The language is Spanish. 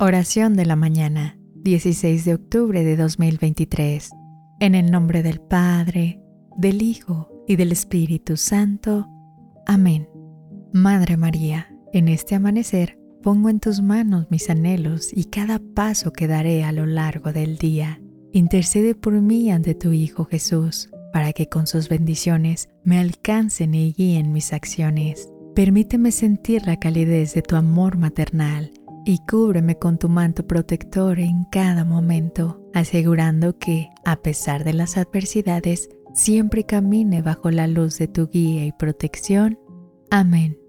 Oración de la mañana, 16 de octubre de 2023. En el nombre del Padre, del Hijo y del Espíritu Santo. Amén. Madre María, en este amanecer pongo en tus manos mis anhelos y cada paso que daré a lo largo del día. Intercede por mí ante tu Hijo Jesús, para que con sus bendiciones me alcancen y guíen mis acciones. Permíteme sentir la calidez de tu amor maternal y cúbreme con tu manto protector en cada momento, asegurando que, a pesar de las adversidades, siempre camine bajo la luz de tu guía y protección. Amén.